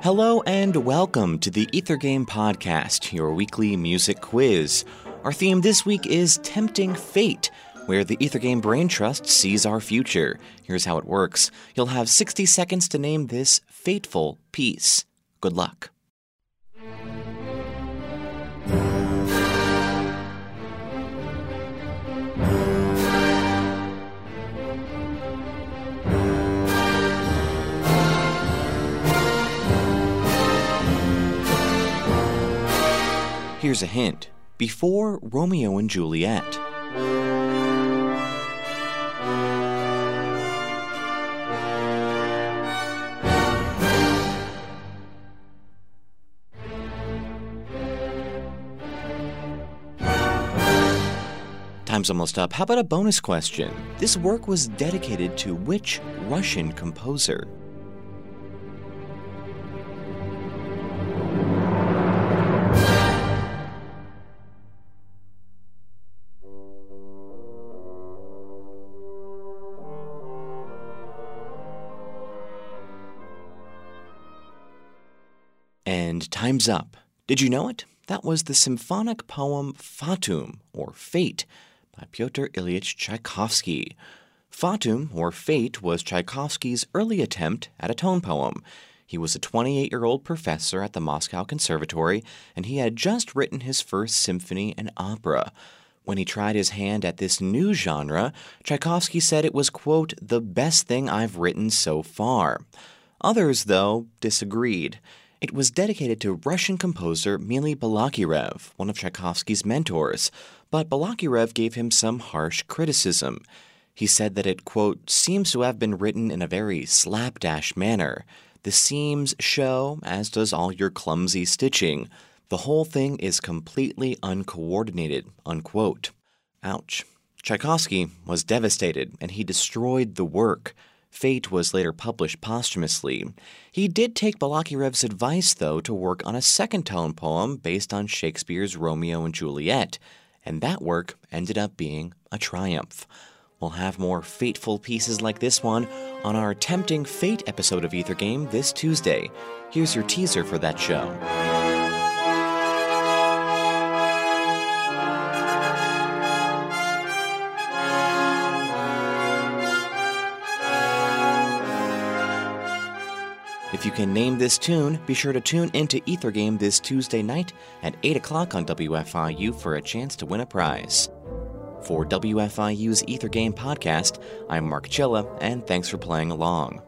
Hello and welcome to the Ether Game Podcast, your weekly music quiz. Our theme this week is Tempting Fate, where the Ether Game Brain Trust sees our future. Here's how it works you'll have 60 seconds to name this fateful piece. Good luck. Here's a hint before Romeo and Juliet. Time's almost up. How about a bonus question? This work was dedicated to which Russian composer? And time's up. Did you know it? That was the symphonic poem Fatum, or Fate, by Pyotr Ilyich Tchaikovsky. Fatum, or Fate, was Tchaikovsky's early attempt at a tone poem. He was a 28 year old professor at the Moscow Conservatory, and he had just written his first symphony and opera. When he tried his hand at this new genre, Tchaikovsky said it was, quote, the best thing I've written so far. Others, though, disagreed. It was dedicated to Russian composer Mily Balakirev, one of Tchaikovsky's mentors, but Balakirev gave him some harsh criticism. He said that it, quote, seems to have been written in a very slapdash manner. The seams show, as does all your clumsy stitching. The whole thing is completely uncoordinated, unquote. Ouch. Tchaikovsky was devastated, and he destroyed the work. Fate was later published posthumously. He did take Balakirev's advice, though, to work on a second tone poem based on Shakespeare's Romeo and Juliet, and that work ended up being a triumph. We'll have more fateful pieces like this one on our Tempting Fate episode of Ether Game this Tuesday. Here's your teaser for that show. If you can name this tune, be sure to tune into Ether Game this Tuesday night at 8 o'clock on WFIU for a chance to win a prize. For WFIU's Ether Game podcast, I'm Mark Chilla, and thanks for playing along.